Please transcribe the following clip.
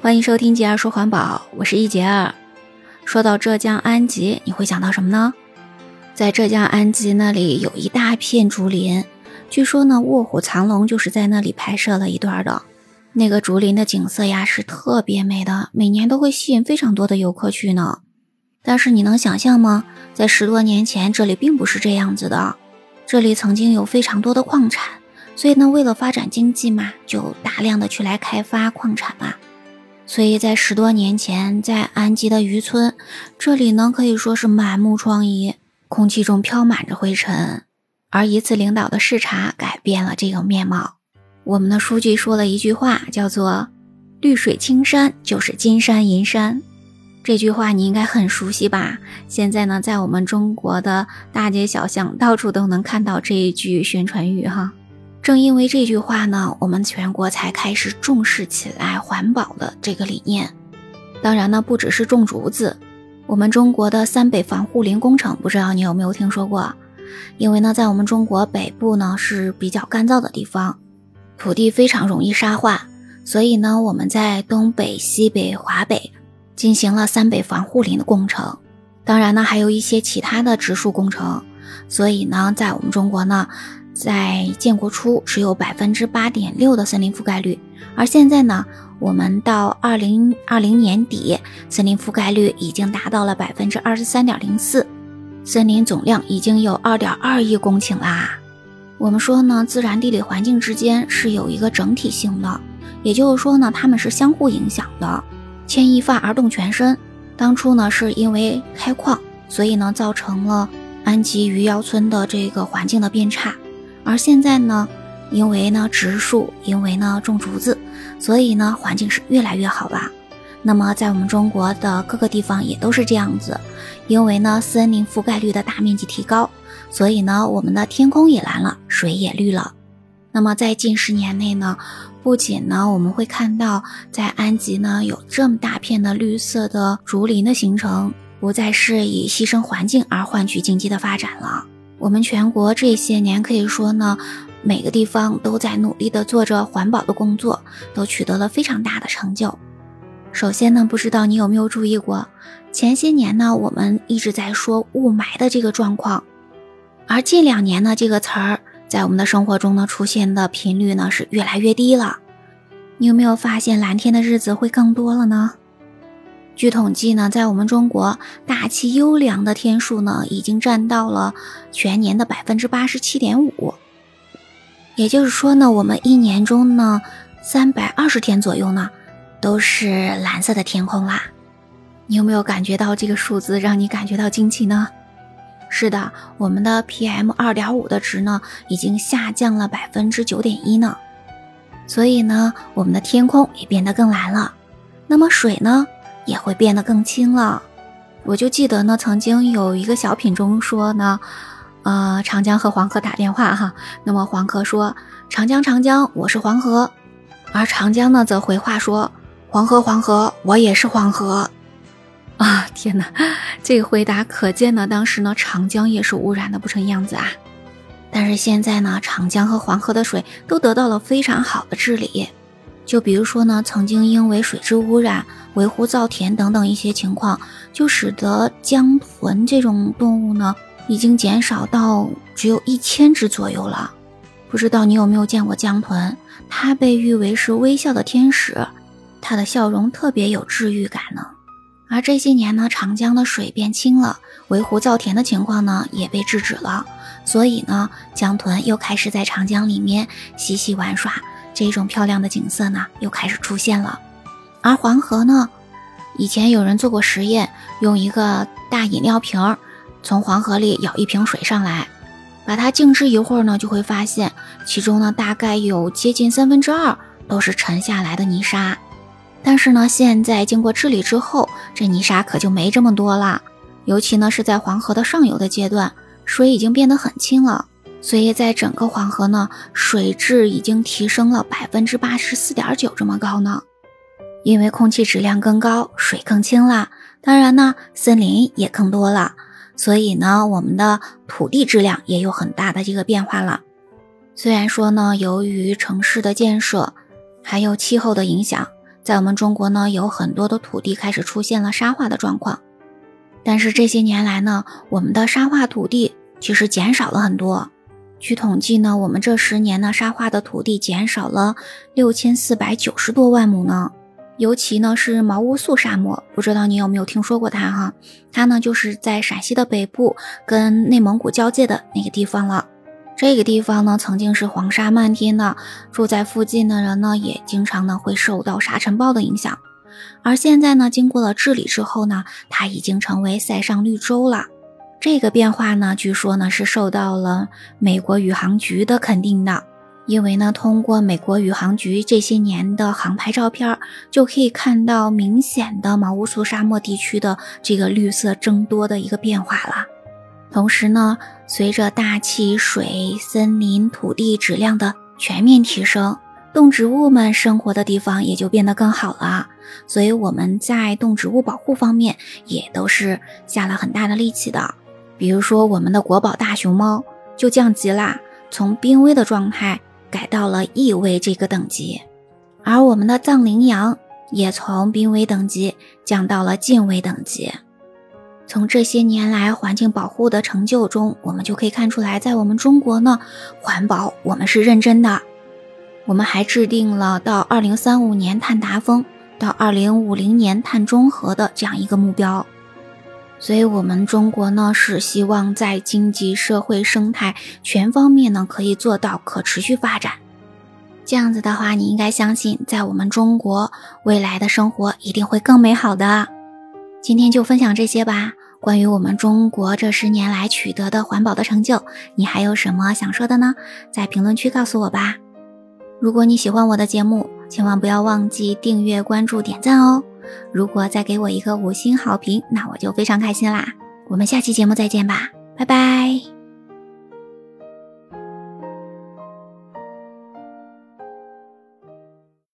欢迎收听杰儿说环保，我是一杰儿。说到浙江安吉，你会想到什么呢？在浙江安吉那里有一大片竹林，据说呢《卧虎藏龙》就是在那里拍摄了一段的。那个竹林的景色呀是特别美的，每年都会吸引非常多的游客去呢。但是你能想象吗？在十多年前，这里并不是这样子的。这里曾经有非常多的矿产，所以呢，为了发展经济嘛，就大量的去来开发矿产嘛。所以在十多年前，在安吉的渔村，这里呢可以说是满目疮痍，空气中飘满着灰尘。而一次领导的视察，改变了这个面貌。我们的书记说了一句话，叫做“绿水青山就是金山银山”。这句话你应该很熟悉吧？现在呢，在我们中国的大街小巷，到处都能看到这一句宣传语哈。正因为这句话呢，我们全国才开始重视起来环保的这个理念。当然呢，不只是种竹子，我们中国的三北防护林工程，不知道你有没有听说过？因为呢，在我们中国北部呢是比较干燥的地方，土地非常容易沙化，所以呢，我们在东北、西北、华北进行了三北防护林的工程。当然呢，还有一些其他的植树工程。所以呢，在我们中国呢。在建国初只有百分之八点六的森林覆盖率，而现在呢，我们到二零二零年底，森林覆盖率已经达到了百分之二十三点零四，森林总量已经有二点二亿公顷啦。我们说呢，自然地理环境之间是有一个整体性的，也就是说呢，它们是相互影响的，牵一发而动全身。当初呢，是因为开矿，所以呢，造成了安吉余姚村的这个环境的变差。而现在呢，因为呢植树，因为呢种竹子，所以呢环境是越来越好吧。那么在我们中国的各个地方也都是这样子，因为呢森林覆盖率的大面积提高，所以呢我们的天空也蓝了，水也绿了。那么在近十年内呢，不仅呢我们会看到在安吉呢有这么大片的绿色的竹林的形成，不再是以牺牲环境而换取经济的发展了。我们全国这些年可以说呢，每个地方都在努力的做着环保的工作，都取得了非常大的成就。首先呢，不知道你有没有注意过，前些年呢，我们一直在说雾霾的这个状况，而近两年呢，这个词儿在我们的生活中呢出现的频率呢是越来越低了。你有没有发现蓝天的日子会更多了呢？据统计呢，在我们中国，大气优良的天数呢，已经占到了全年的百分之八十七点五。也就是说呢，我们一年中呢，三百二十天左右呢，都是蓝色的天空啦。你有没有感觉到这个数字让你感觉到惊奇呢？是的，我们的 PM 二点五的值呢，已经下降了百分之九点一呢。所以呢，我们的天空也变得更蓝了。那么水呢？也会变得更轻了。我就记得呢，曾经有一个小品中说呢，呃，长江和黄河打电话哈。那么黄河说：“长江，长江，我是黄河。”而长江呢，则回话说：“黄河，黄河，我也是黄河。”啊，天哪！这个回答可见呢，当时呢，长江也是污染的不成样子啊。但是现在呢，长江和黄河的水都得到了非常好的治理。就比如说呢，曾经因为水质污染、围湖造田等等一些情况，就使得江豚这种动物呢，已经减少到只有一千只左右了。不知道你有没有见过江豚？它被誉为是微笑的天使，它的笑容特别有治愈感呢。而这些年呢，长江的水变清了，围湖造田的情况呢也被制止了，所以呢，江豚又开始在长江里面嬉戏玩耍。这种漂亮的景色呢，又开始出现了。而黄河呢，以前有人做过实验，用一个大饮料瓶儿从黄河里舀一瓶水上来，把它静置一会儿呢，就会发现其中呢，大概有接近三分之二都是沉下来的泥沙。但是呢，现在经过治理之后，这泥沙可就没这么多了。尤其呢，是在黄河的上游的阶段，水已经变得很清了。所以在整个黄河呢，水质已经提升了百分之八十四点九这么高呢。因为空气质量更高，水更清了，当然呢，森林也更多了，所以呢，我们的土地质量也有很大的这个变化了。虽然说呢，由于城市的建设，还有气候的影响，在我们中国呢，有很多的土地开始出现了沙化的状况。但是这些年来呢，我们的沙化土地其实减少了很多。据统计呢，我们这十年呢，沙化的土地减少了六千四百九十多万亩呢。尤其呢是毛乌素沙漠，不知道你有没有听说过它哈？它呢就是在陕西的北部跟内蒙古交界的那个地方了。这个地方呢曾经是黄沙漫天的，住在附近的人呢也经常呢会受到沙尘暴的影响。而现在呢，经过了治理之后呢，它已经成为塞上绿洲了。这个变化呢，据说呢是受到了美国宇航局的肯定的。因为呢，通过美国宇航局这些年的航拍照片，就可以看到明显的毛乌素沙漠地区的这个绿色增多的一个变化了。同时呢，随着大气、水、森林、土地质量的全面提升，动植物们生活的地方也就变得更好了。所以我们在动植物保护方面也都是下了很大的力气的。比如说，我们的国宝大熊猫就降级啦，从濒危的状态。改到了易危这个等级，而我们的藏羚羊也从濒危等级降到了近危等级。从这些年来环境保护的成就中，我们就可以看出来，在我们中国呢，环保我们是认真的。我们还制定了到二零三五年碳达峰，到二零五零年碳中和的这样一个目标。所以，我们中国呢是希望在经济社会生态全方面呢可以做到可持续发展。这样子的话，你应该相信，在我们中国未来的生活一定会更美好的。今天就分享这些吧。关于我们中国这十年来取得的环保的成就，你还有什么想说的呢？在评论区告诉我吧。如果你喜欢我的节目，千万不要忘记订阅、关注、点赞哦。如果再给我一个五星好评，那我就非常开心啦！我们下期节目再见吧，拜拜。